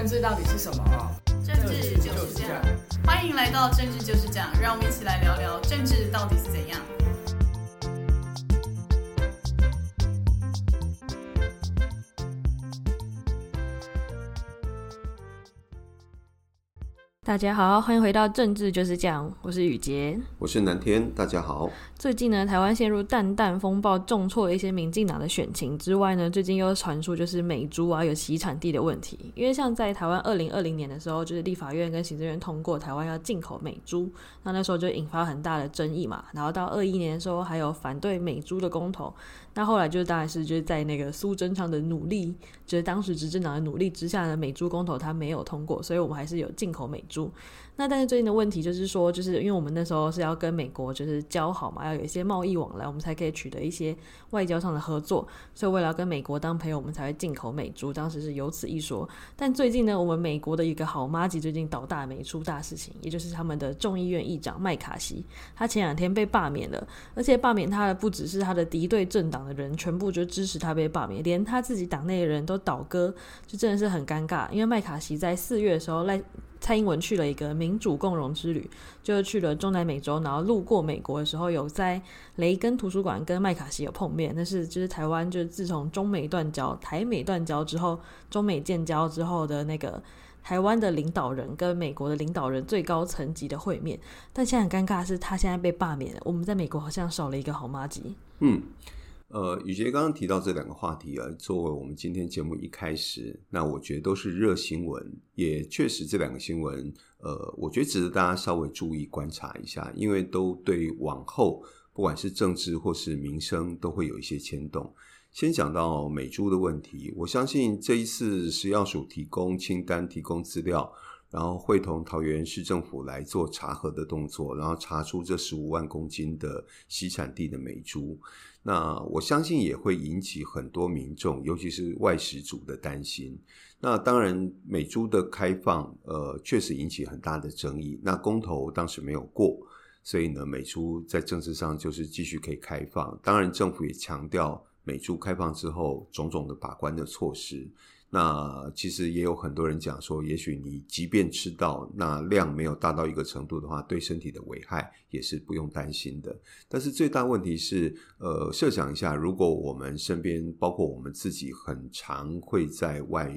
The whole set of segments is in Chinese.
政治到底是什么？政治就是这样。欢迎来到政治就是这样，让我们一起来聊聊政治到底是怎样。大家好，欢迎回到政治就是这样，我是雨杰，我是南天，大家好。最近呢，台湾陷入淡淡风暴，重挫了一些民进党的选情之外呢，最近又传出就是美猪啊有洗产地的问题。因为像在台湾二零二零年的时候，就是立法院跟行政院通过台湾要进口美猪，那那时候就引发很大的争议嘛。然后到二一年的时候，还有反对美猪的公投。那后来就是当然是就是在那个苏贞昌的努力，就是当时执政党的努力之下呢，美猪公投它没有通过，所以我们还是有进口美猪。那但是最近的问题就是说，就是因为我们那时候是要跟美国就是交好嘛，要有一些贸易往来，我们才可以取得一些外交上的合作，所以为了要跟美国当朋友，我们才会进口美猪。当时是有此一说。但最近呢，我们美国的一个好妈吉最近倒大霉出大事情，也就是他们的众议院议长麦卡锡，他前两天被罢免了，而且罢免他的不只是他的敌对政党的人，全部就支持他被罢免，连他自己党内的人都倒戈，就真的是很尴尬。因为麦卡锡在四月的时候赖。蔡英文去了一个民主共荣之旅，就是去了中南美洲，然后路过美国的时候，有在雷根图书馆跟麦卡锡有碰面。但是就是台湾，就是自从中美断交、台美断交之后，中美建交之后的那个台湾的领导人跟美国的领导人最高层级的会面。但现在很尴尬的是，他现在被罢免了。我们在美国好像少了一个好妈吉。嗯。呃，宇杰刚刚提到这两个话题啊，作为我们今天节目一开始，那我觉得都是热新闻，也确实这两个新闻，呃，我觉得值得大家稍微注意观察一下，因为都对往后不管是政治或是民生都会有一些牵动。先讲到美珠的问题，我相信这一次食药署提供清单、提供资料，然后会同桃园市政府来做查核的动作，然后查出这十五万公斤的洗产地的美珠。那我相信也会引起很多民众，尤其是外食族的担心。那当然，美猪的开放，呃，确实引起很大的争议。那公投当时没有过，所以呢，美猪在政治上就是继续可以开放。当然，政府也强调美猪开放之后种种的把关的措施。那其实也有很多人讲说，也许你即便吃到那量没有大到一个程度的话，对身体的危害也是不用担心的。但是最大问题是，呃，设想一下，如果我们身边包括我们自己，很常会在外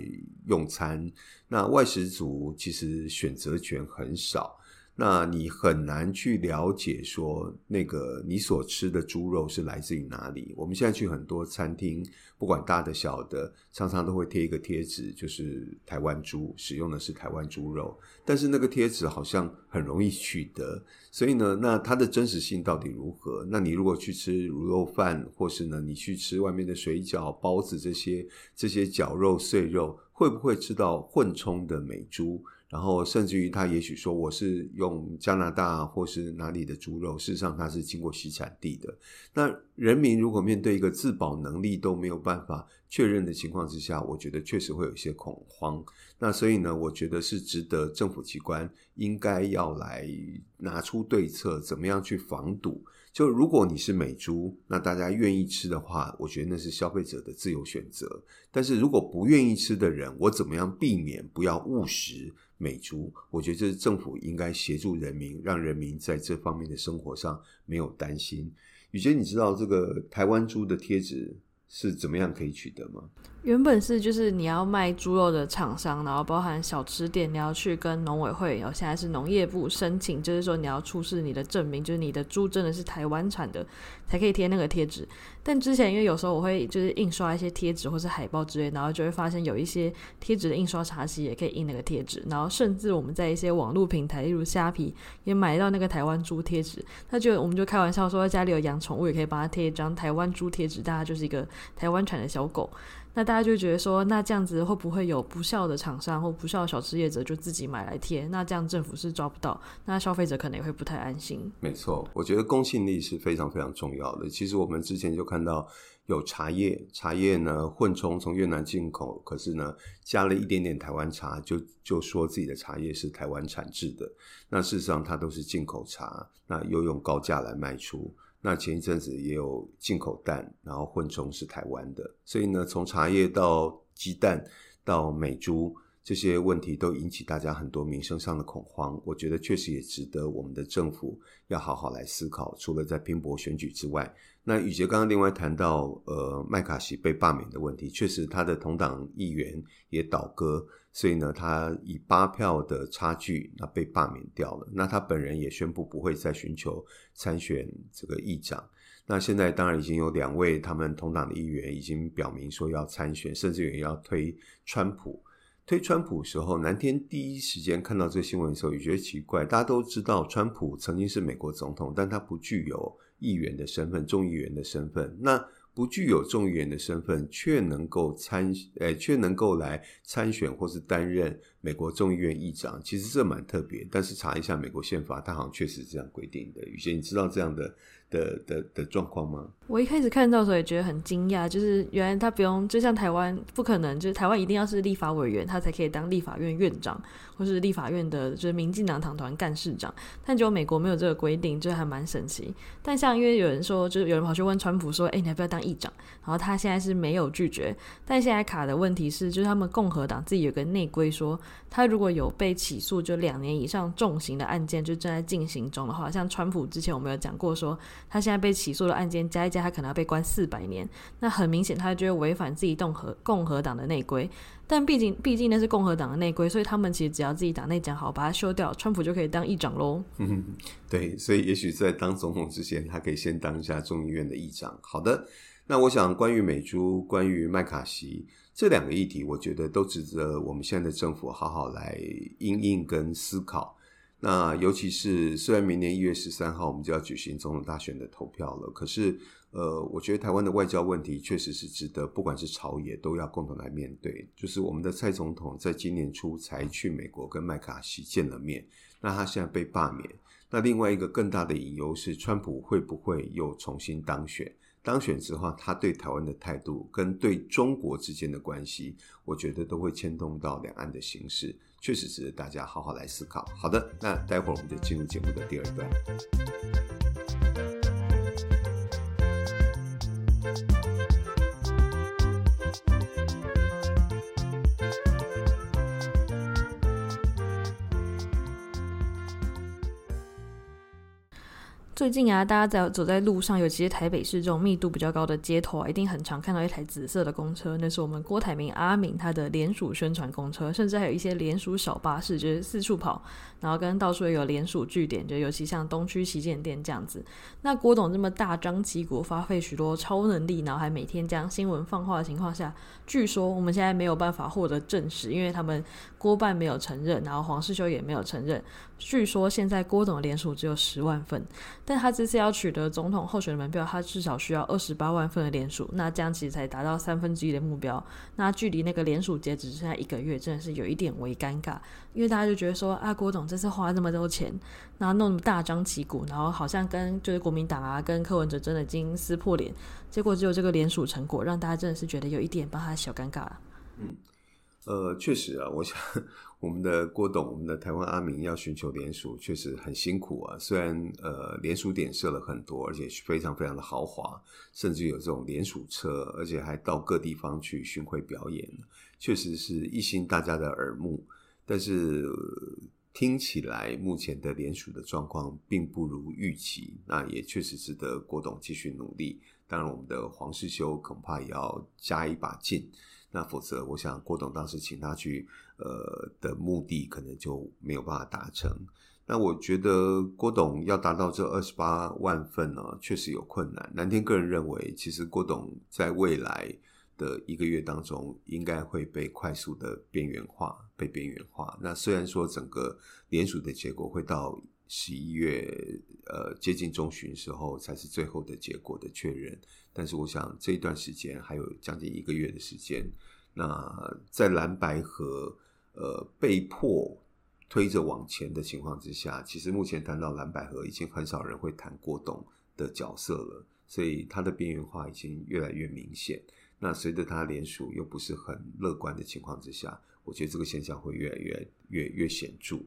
用餐，那外食族其实选择权很少。那你很难去了解说，那个你所吃的猪肉是来自于哪里？我们现在去很多餐厅，不管大的小的，常常都会贴一个贴纸，就是台湾猪，使用的是台湾猪肉。但是那个贴纸好像很容易取得，所以呢，那它的真实性到底如何？那你如果去吃卤肉饭，或是呢，你去吃外面的水饺、包子这些这些绞肉碎肉，会不会吃到混充的美猪？然后甚至于他也许说我是用加拿大或是哪里的猪肉，事实上它是经过洗产地的。那人民如果面对一个自保能力都没有办法确认的情况之下，我觉得确实会有一些恐慌。那所以呢，我觉得是值得政府机关应该要来拿出对策，怎么样去防堵。就如果你是美猪，那大家愿意吃的话，我觉得那是消费者的自由选择。但是如果不愿意吃的人，我怎么样避免不要误食美猪？我觉得这是政府应该协助人民，让人民在这方面的生活上没有担心。宇杰，你知道这个台湾猪的贴纸是怎么样可以取得吗？原本是就是你要卖猪肉的厂商，然后包含小吃店，你要去跟农委会，然后现在是农业部申请，就是说你要出示你的证明，就是你的猪真的是台湾产的，才可以贴那个贴纸。但之前因为有时候我会就是印刷一些贴纸或是海报之类，然后就会发现有一些贴纸的印刷茶系也可以印那个贴纸，然后甚至我们在一些网络平台，例如虾皮，也买到那个台湾猪贴纸。他就我们就开玩笑说，家里有养宠物也可以帮他贴一张台湾猪贴纸，大家就是一个台湾产的小狗。那大家就觉得说，那这样子会不会有不肖的厂商或不肖的小吃业者就自己买来贴？那这样政府是抓不到，那消费者可能也会不太安心。没错，我觉得公信力是非常非常重要的。其实我们之前就看到有茶叶，茶叶呢混充从越南进口，可是呢加了一点点台湾茶，就就说自己的茶叶是台湾产制的。那事实上它都是进口茶，那又用高价来卖出。那前一阵子也有进口蛋，然后混充是台湾的，所以呢，从茶叶到鸡蛋到美猪，这些问题都引起大家很多民生上的恐慌，我觉得确实也值得我们的政府要好好来思考。除了在拼搏选举之外，那宇杰刚刚另外谈到，呃，麦卡锡被罢免的问题，确实他的同党议员也倒戈，所以呢，他以八票的差距那被罢免掉了。那他本人也宣布不会再寻求参选这个议长。那现在当然已经有两位他们同党的议员已经表明说要参选，甚至于要推川普。推川普时候，南天第一时间看到这新闻的时候，也觉得奇怪。大家都知道，川普曾经是美国总统，但他不具有议员的身份，众议员的身份。那不具有众议员的身份，却能够参，诶，却能够来参选或是担任美国众议院议长，其实这蛮特别。但是查一下美国宪法，它好像确实是这样规定的。宇贤，你知道这样的？的的的状况吗？我一开始看到的时候也觉得很惊讶，就是原来他不用，就像台湾不可能，就是台湾一定要是立法委员，他才可以当立法院院长，或是立法院的，就是民进党党团干事长。但结果美国没有这个规定，就还蛮神奇。但像因为有人说，就是有人跑去问川普说：“哎、欸，你要不要当议长？”然后他现在是没有拒绝。但现在卡的问题是，就是他们共和党自己有个内规说，他如果有被起诉就两年以上重刑的案件就正在进行中的话，像川普之前我们有讲过说。他现在被起诉的案件加一加，他可能要被关四百年。那很明显，他就会违反自己共和共和党的内规。但毕竟，毕竟那是共和党的内规，所以他们其实只要自己党内讲好，把它修掉，川普就可以当议长喽。嗯，对，所以也许在当总统之前，他可以先当一下众议院的议长。好的，那我想关于美猪、关于麦卡锡这两个议题，我觉得都值得我们现在的政府好好来应应跟思考。那尤其是虽然明年一月十三号我们就要举行总统大选的投票了，可是呃，我觉得台湾的外交问题确实是值得不管是朝野都要共同来面对。就是我们的蔡总统在今年初才去美国跟麦卡锡见了面，那他现在被罢免。那另外一个更大的隐忧是，川普会不会又重新当选？当选之后，他对台湾的态度跟对中国之间的关系，我觉得都会牵动到两岸的形势。确实值得大家好好来思考。好的，那待会儿我们就进入节目的第二段。最近啊，大家在走在路上，尤其是台北市这种密度比较高的街头啊，一定很常看到一台紫色的公车，那是我们郭台铭阿铭他的联署宣传公车，甚至还有一些联署小巴士，就是四处跑，然后跟到处也有联署据点，就尤其像东区旗舰店这样子。那郭董这么大张旗鼓，发挥许多超能力，然后还每天将新闻放话的情况下，据说我们现在没有办法获得证实，因为他们郭办没有承认，然后黄世修也没有承认。据说现在郭董的联署只有十万份。但他这次要取得总统候选的门票，他至少需要二十八万份的联署，那这样其实才达到三分之一的目标。那距离那个联署截止只剩下一个月，真的是有一点微尴尬，因为大家就觉得说，啊，郭董这次花这么多钱，那弄那么大张旗鼓，然后好像跟就是国民党啊，跟柯文哲真的已经撕破脸，结果只有这个联署成果，让大家真的是觉得有一点帮他小尴尬。嗯。呃，确实啊，我想我们的郭董，我们的台湾阿明要寻求联署，确实很辛苦啊。虽然呃，联署点设了很多，而且非常非常的豪华，甚至有这种联署车，而且还到各地方去巡回表演，确实是一心大家的耳目。但是、呃、听起来，目前的联署的状况并不如预期，那也确实值得郭董继续努力。当然，我们的黄世修恐怕也要加一把劲。那否则，我想郭董当时请他去，呃的目的可能就没有办法达成。那我觉得郭董要达到这二十八万份呢，确实有困难。南天个人认为，其实郭董在未来的一个月当中，应该会被快速的边缘化，被边缘化。那虽然说整个联署的结果会到十一月，呃接近中旬时候才是最后的结果的确认。但是我想这一段时间还有将近一个月的时间，那在蓝白合呃被迫推着往前的情况之下，其实目前谈到蓝白合已经很少人会谈郭董的角色了，所以它的边缘化已经越来越明显。那随着它联署又不是很乐观的情况之下，我觉得这个现象会越来越越越显著。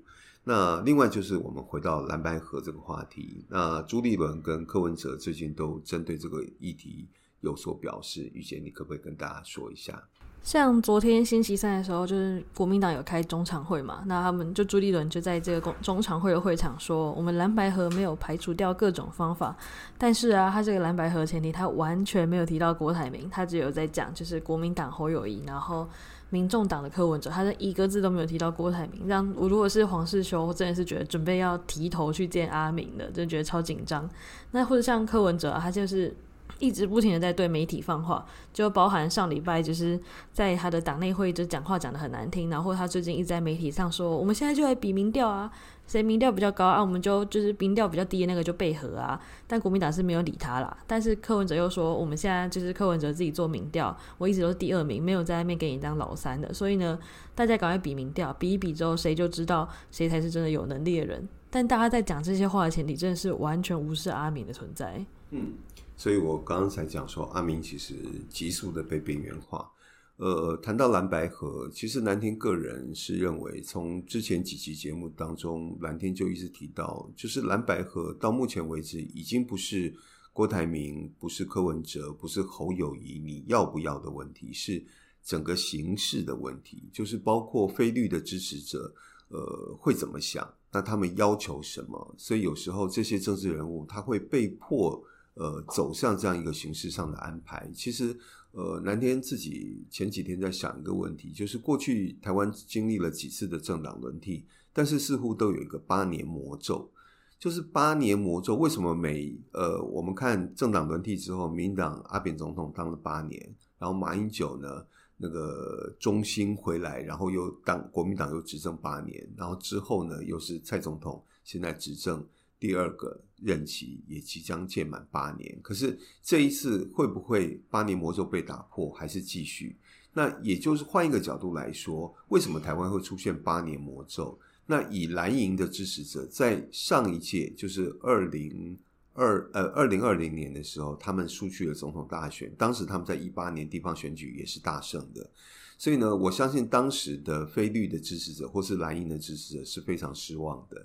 那另外就是我们回到蓝白合这个话题，那朱立伦跟柯文哲最近都针对这个议题有所表示，玉杰，你可不可以跟大家说一下？像昨天星期三的时候，就是国民党有开中常会嘛，那他们就朱立伦就在这个中中常会的会场说，我们蓝白合没有排除掉各种方法，但是啊，他这个蓝白合前提他完全没有提到郭台铭，他只有在讲就是国民党侯友谊，然后民众党的柯文哲，他是一个字都没有提到郭台铭，让我如果是黄世修，真的是觉得准备要提头去见阿明的，就觉得超紧张。那或者像柯文哲，他就是。一直不停的在对媒体放话，就包含上礼拜就是在他的党内会议就讲话讲得很难听，然后他最近一直在媒体上说，我们现在就来比民调啊，谁民调比较高啊，我们就就是民调比较低的那个就背合啊。但国民党是没有理他啦，但是柯文哲又说，我们现在就是柯文哲自己做民调，我一直都是第二名，没有在外面给你当老三的，所以呢，大家赶快比民调，比一比之后谁就知道谁才是真的有能力的人。但大家在讲这些话的前提，真的是完全无视阿明的存在。嗯。所以我刚刚才讲说，阿明其实急速的被边缘化。呃，谈到蓝白河，其实蓝天个人是认为，从之前几期节目当中，蓝天就一直提到，就是蓝白河到目前为止，已经不是郭台铭，不是柯文哲，不是侯友宜，你要不要的问题，是整个形势的问题，就是包括非绿的支持者，呃，会怎么想？那他们要求什么？所以有时候这些政治人物他会被迫。呃，走向这样一个形式上的安排，其实，呃，南天自己前几天在想一个问题，就是过去台湾经历了几次的政党轮替，但是似乎都有一个八年魔咒，就是八年魔咒。为什么每呃，我们看政党轮替之后，民党阿扁总统当了八年，然后马英九呢，那个中兴回来，然后又当国民党又执政八年，然后之后呢，又是蔡总统现在执政。第二个任期也即将届满八年，可是这一次会不会八年魔咒被打破，还是继续？那也就是换一个角度来说，为什么台湾会出现八年魔咒？那以蓝营的支持者在上一届，就是二零二呃二零二零年的时候，他们输去了总统大选，当时他们在一八年地方选举也是大胜的，所以呢，我相信当时的非绿的支持者或是蓝营的支持者是非常失望的。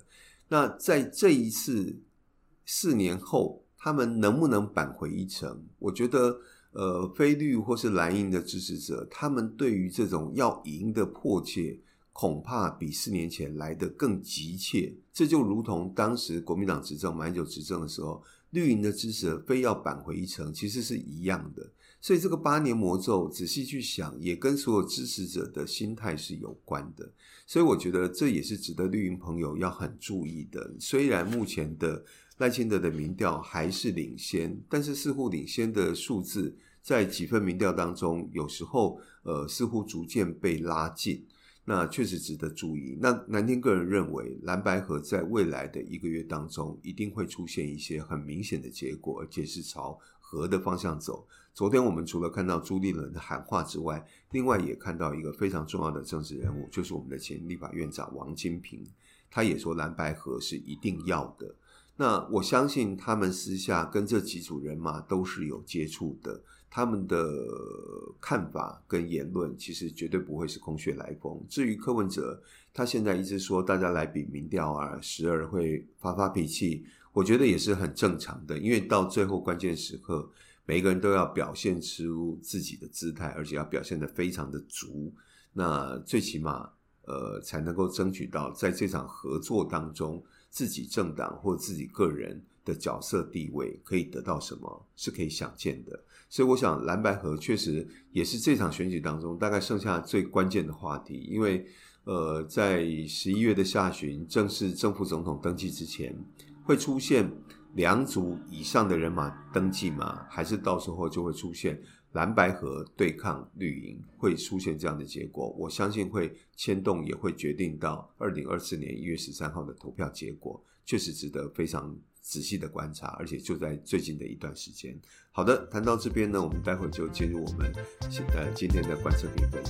那在这一次四年后，他们能不能扳回一城？我觉得，呃，非绿或是蓝营的支持者，他们对于这种要赢的迫切，恐怕比四年前来得更急切。这就如同当时国民党执政、马英九执政的时候，绿营的支持者非要扳回一城，其实是一样的。所以这个八年魔咒，仔细去想，也跟所有支持者的心态是有关的。所以我觉得这也是值得绿营朋友要很注意的。虽然目前的赖清德的民调还是领先，但是似乎领先的数字在几份民调当中，有时候呃似乎逐渐被拉近。那确实值得注意。那蓝天个人认为，蓝白河在未来的一个月当中，一定会出现一些很明显的结果，而且是朝合的方向走。昨天我们除了看到朱立伦的喊话之外，另外也看到一个非常重要的政治人物，就是我们的前立法院长王金平，他也说蓝白合是一定要的。那我相信他们私下跟这几组人马都是有接触的，他们的看法跟言论其实绝对不会是空穴来风。至于柯文哲，他现在一直说大家来比民调啊，时而会发发脾气，我觉得也是很正常的，因为到最后关键时刻。每一个人都要表现出自己的姿态，而且要表现得非常的足，那最起码呃才能够争取到在这场合作当中，自己政党或自己个人的角色地位可以得到什么，是可以想见的。所以我想蓝白合确实也是这场选举当中大概剩下最关键的话题，因为呃在十一月的下旬正式正副总统登记之前会出现。两组以上的人马登记吗？还是到时候就会出现蓝白河对抗绿营，会出现这样的结果？我相信会牵动，也会决定到二零二四年一月十三号的投票结果，确实值得非常仔细的观察，而且就在最近的一段时间。好的，谈到这边呢，我们待会就进入我们现呃今天的观测评分。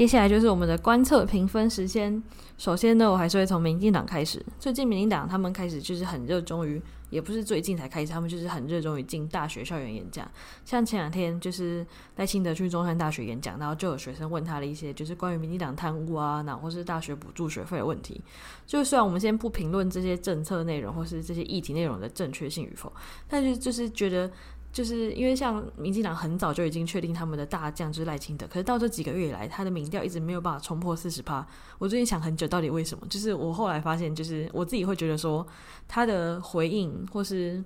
接下来就是我们的观测评分时间。首先呢，我还是会从民进党开始。最近民进党他们开始就是很热衷于，也不是最近才开始，他们就是很热衷于进大学校园演讲。像前两天就是赖清德去中山大学演讲，然后就有学生问他的一些就是关于民进党贪污啊，然后或是大学补助学费的问题。就虽然我们先不评论这些政策内容或是这些议题内容的正确性与否，但是就是觉得。就是因为像民进党很早就已经确定他们的大将就是赖清德，可是到这几个月以来，他的民调一直没有办法冲破四十趴。我最近想很久，到底为什么？就是我后来发现，就是我自己会觉得说，他的回应或是。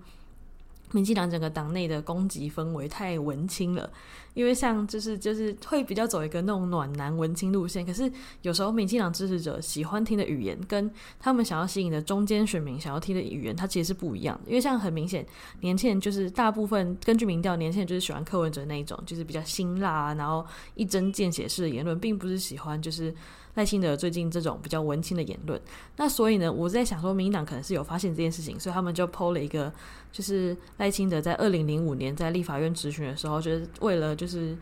民进党整个党内的攻击氛围太文青了，因为像就是就是会比较走一个那种暖男文青路线，可是有时候民进党支持者喜欢听的语言，跟他们想要吸引的中间选民想要听的语言，它其实是不一样的。因为像很明显，年轻人就是大部分根据民调，年轻人就是喜欢柯文哲那一种，就是比较辛辣啊，然后一针见血式的言论，并不是喜欢就是。赖清德最近这种比较文青的言论，那所以呢，我在想说，民党可能是有发现这件事情，所以他们就抛了一个，就是赖清德在二零零五年在立法院质询的时候，就是为了就是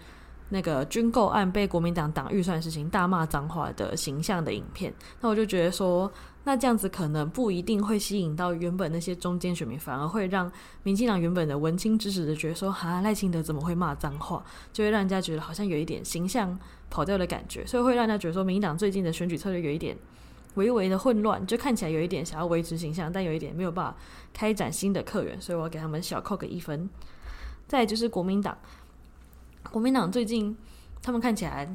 那个军购案被国民党党预算事情大骂脏话的形象的影片。那我就觉得说，那这样子可能不一定会吸引到原本那些中间选民，反而会让民进党原本的文青支持者觉得说，哈，赖清德怎么会骂脏话，就会让人家觉得好像有一点形象。跑掉的感觉，所以会让人家觉得说，民进党最近的选举策略有一点微微的混乱，就看起来有一点想要维持形象，但有一点没有办法开展新的客源，所以我要给他们小扣个一分。再就是国民党，国民党最近他们看起来。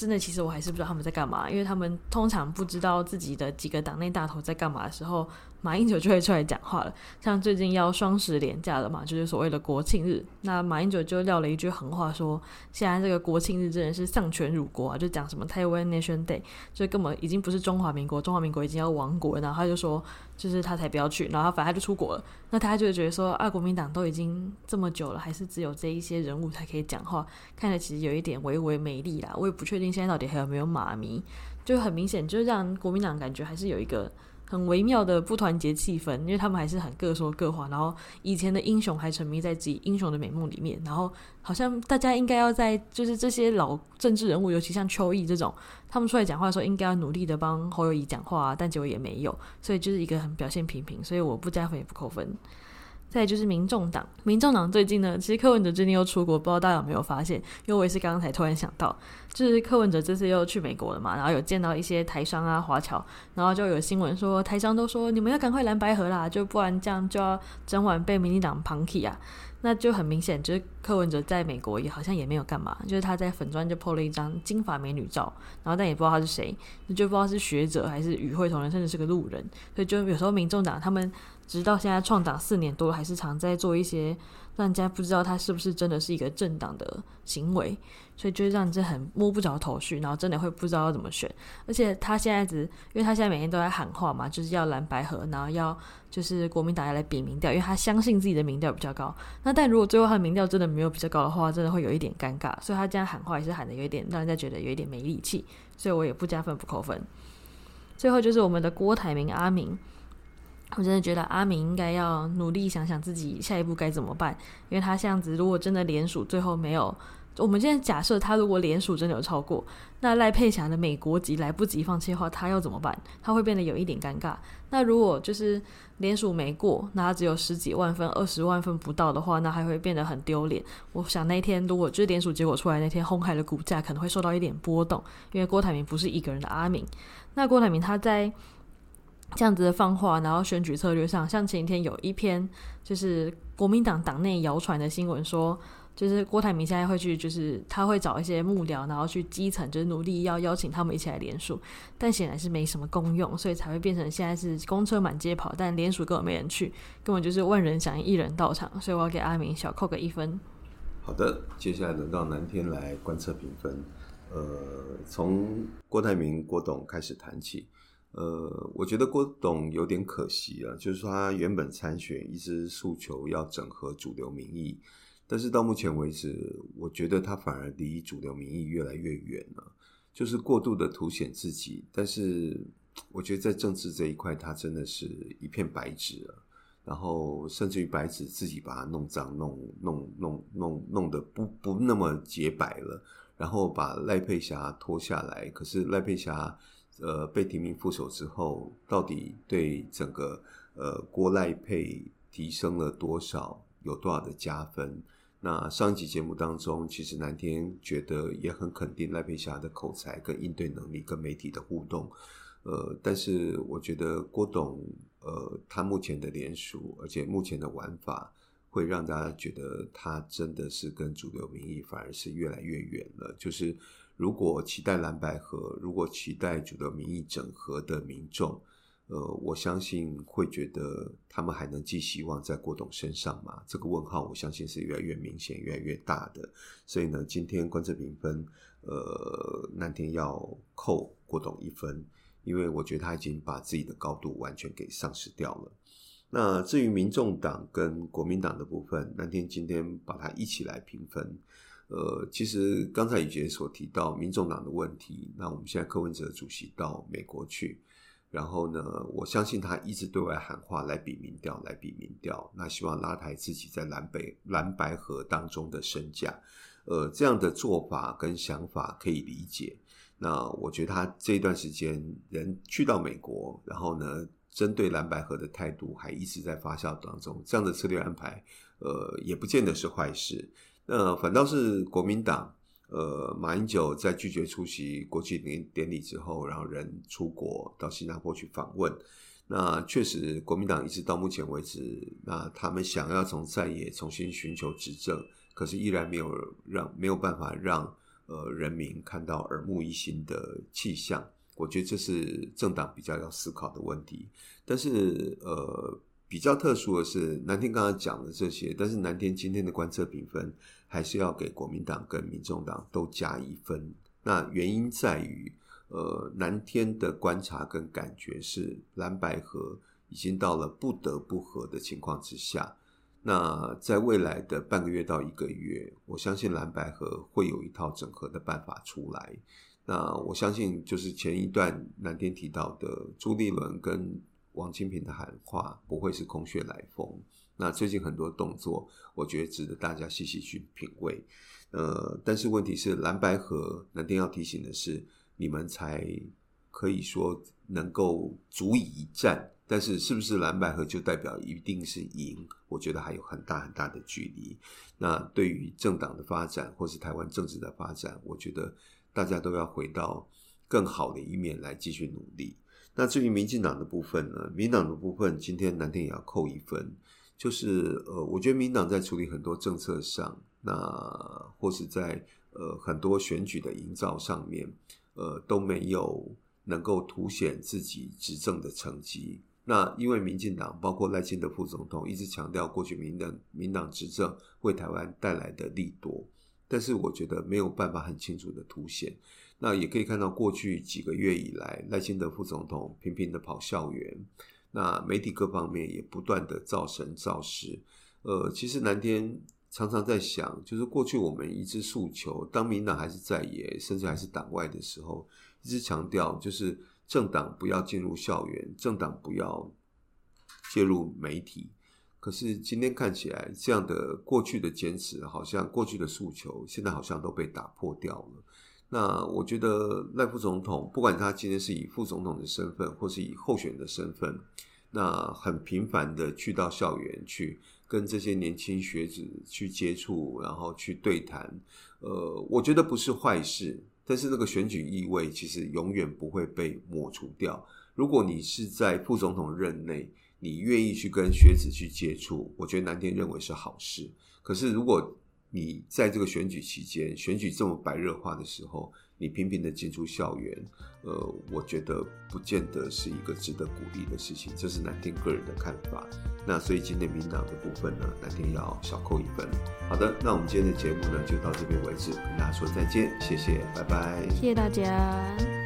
真的，其实我还是不知道他们在干嘛，因为他们通常不知道自己的几个党内大头在干嘛的时候，马英九就会出来讲话了。像最近要双十连假了嘛，就是所谓的国庆日，那马英九就撂了一句狠话，说现在这个国庆日真的是丧权辱国啊，就讲什么台湾 Nation Day，就根本已经不是中华民国，中华民国已经要亡国了。然后他就说，就是他才不要去，然后反正他就出国了。那他就觉得说，啊，国民党都已经这么久了，还是只有这一些人物才可以讲话，看着其实有一点微微没力啦。我也不确定。现在到底还有没有马迷？就很明显，就让国民党感觉还是有一个很微妙的不团结气氛，因为他们还是很各说各话。然后以前的英雄还沉迷在自己英雄的美梦里面，然后好像大家应该要在就是这些老政治人物，尤其像邱毅这种，他们出来讲话的时候，应该要努力的帮侯友谊讲话，但结果也没有，所以就是一个很表现平平。所以我不加分也不扣分。再就是民众党，民众党最近呢，其实柯文哲最近又出国，不知道大家有没有发现？因为我也是刚刚才突然想到，就是柯文哲这次又去美国了嘛，然后有见到一些台商啊、华侨，然后就有新闻说台商都说你们要赶快蓝白河啦，就不然这样就要整晚被民进党抨击啊。那就很明显，就是柯文哲在美国也好像也没有干嘛，就是他在粉专就 po 了一张金发美女照，然后但也不知道他是谁，就不知道是学者还是与会同仁，甚至是个路人，所以就有时候民众党他们直到现在创党四年多，还是常在做一些。让人家不知道他是不是真的是一个政党的行为，所以就让人家很摸不着头绪，然后真的会不知道要怎么选。而且他现在只，因为他现在每天都在喊话嘛，就是要蓝白合，然后要就是国民党要来比民调，因为他相信自己的民调比较高。那但如果最后他的民调真的没有比较高的话，真的会有一点尴尬。所以他这样喊话也是喊得有一点让人家觉得有一点没力气，所以我也不加分不扣分。最后就是我们的郭台铭阿明。我真的觉得阿明应该要努力想想自己下一步该怎么办，因为他这样子，如果真的连署最后没有，我们现在假设他如果连署真的有超过，那赖佩霞的美国籍来不及放弃的话，他要怎么办？他会变得有一点尴尬。那如果就是连署没过，那他只有十几万分、二十万分不到的话，那还会变得很丢脸。我想那天如果就是连署结果出来那天，鸿海的股价可能会受到一点波动，因为郭台铭不是一个人的阿明。那郭台铭他在。这样子的放话，然后选举策略上，像前一天有一篇就是国民党党内谣传的新闻说，就是郭台铭现在会去，就是他会找一些幕僚，然后去基层，就是努力要邀请他们一起来联署，但显然是没什么功用，所以才会变成现在是公车满街跑，但联署根本没人去，根本就是万人响应一人到场，所以我要给阿明小扣个一分。好的，接下来轮到南天来观测评分，呃，从郭台铭郭董开始谈起。呃，我觉得郭董有点可惜啊，就是他原本参选一直诉求要整合主流民意，但是到目前为止，我觉得他反而离主流民意越来越远了，就是过度的凸显自己。但是我觉得在政治这一块，他真的是一片白纸啊，然后甚至于白纸自己把它弄脏、弄弄弄弄弄得不不那么洁白了。然后把赖佩霞拖下来。可是赖佩霞呃被提名副手之后，到底对整个呃郭赖配提升了多少？有多少的加分？那上一集节目当中，其实南天觉得也很肯定赖佩霞的口才跟应对能力跟媒体的互动。呃，但是我觉得郭董呃他目前的连署，而且目前的玩法，会让大家觉得他真的是跟主流民意反而是越来越远了。就是如果期待蓝白合，如果期待主流民意整合的民众。呃，我相信会觉得他们还能寄希望在郭董身上吗？这个问号，我相信是越来越明显、越来越大的。所以呢，今天观测评分，呃，那天要扣郭董一分，因为我觉得他已经把自己的高度完全给丧失掉了。那至于民众党跟国民党的部分，那天今天把它一起来评分。呃，其实刚才宇杰所提到民众党的问题，那我们现在柯文哲主席到美国去。然后呢，我相信他一直对外喊话，来比民调，来比民调，那希望拉抬自己在蓝北蓝白河当中的身价。呃，这样的做法跟想法可以理解。那我觉得他这段时间人去到美国，然后呢，针对蓝白河的态度还一直在发酵当中，这样的策略安排，呃，也不见得是坏事。那反倒是国民党。呃，马英九在拒绝出席国庆典典礼之后，然后人出国到新加坡去访问。那确实，国民党一直到目前为止，那他们想要从在野重新寻求执政，可是依然没有让没有办法让呃人民看到耳目一新的气象。我觉得这是政党比较要思考的问题。但是呃。比较特殊的是，南天刚刚讲的这些，但是南天今天的观测评分还是要给国民党跟民众党都加一分。那原因在于，呃，南天的观察跟感觉是蓝白合已经到了不得不合的情况之下。那在未来的半个月到一个月，我相信蓝白合会有一套整合的办法出来。那我相信就是前一段南天提到的朱立伦跟。王金平的喊话不会是空穴来风。那最近很多动作，我觉得值得大家细细去品味。呃，但是问题是蓝白合，南天要提醒的是，你们才可以说能够足以一战。但是是不是蓝白合就代表一定是赢？我觉得还有很大很大的距离。那对于政党的发展，或是台湾政治的发展，我觉得大家都要回到更好的一面来继续努力。那至于民进党的部分呢？民党的部分今天南天也要扣一分，就是呃，我觉得民党在处理很多政策上，那或是在呃很多选举的营造上面，呃都没有能够凸显自己执政的成绩。那因为民进党包括赖清德副总统一直强调过去民党民党执政为台湾带来的利多，但是我觉得没有办法很清楚的凸显。那也可以看到，过去几个月以来，赖清德副总统频频的跑校园，那媒体各方面也不断的造神造势。呃，其实南天常常在想，就是过去我们一直诉求，当民党还是在野，甚至还是党外的时候，一直强调就是政党不要进入校园，政党不要介入媒体。可是今天看起来，这样的过去的坚持，好像过去的诉求，现在好像都被打破掉了。那我觉得赖副总统，不管他今天是以副总统的身份，或是以候选的身份，那很频繁的去到校园去跟这些年轻学子去接触，然后去对谈，呃，我觉得不是坏事。但是那个选举意味其实永远不会被抹除掉。如果你是在副总统任内，你愿意去跟学子去接触，我觉得南天认为是好事。可是如果你在这个选举期间，选举这么白热化的时候，你频频的进出校园，呃，我觉得不见得是一个值得鼓励的事情。这是南天个人的看法。那所以今天民党的部分呢，南天要小扣一分。好的，那我们今天的节目呢就到这边为止，跟大家说再见，谢谢，拜拜，谢谢大家。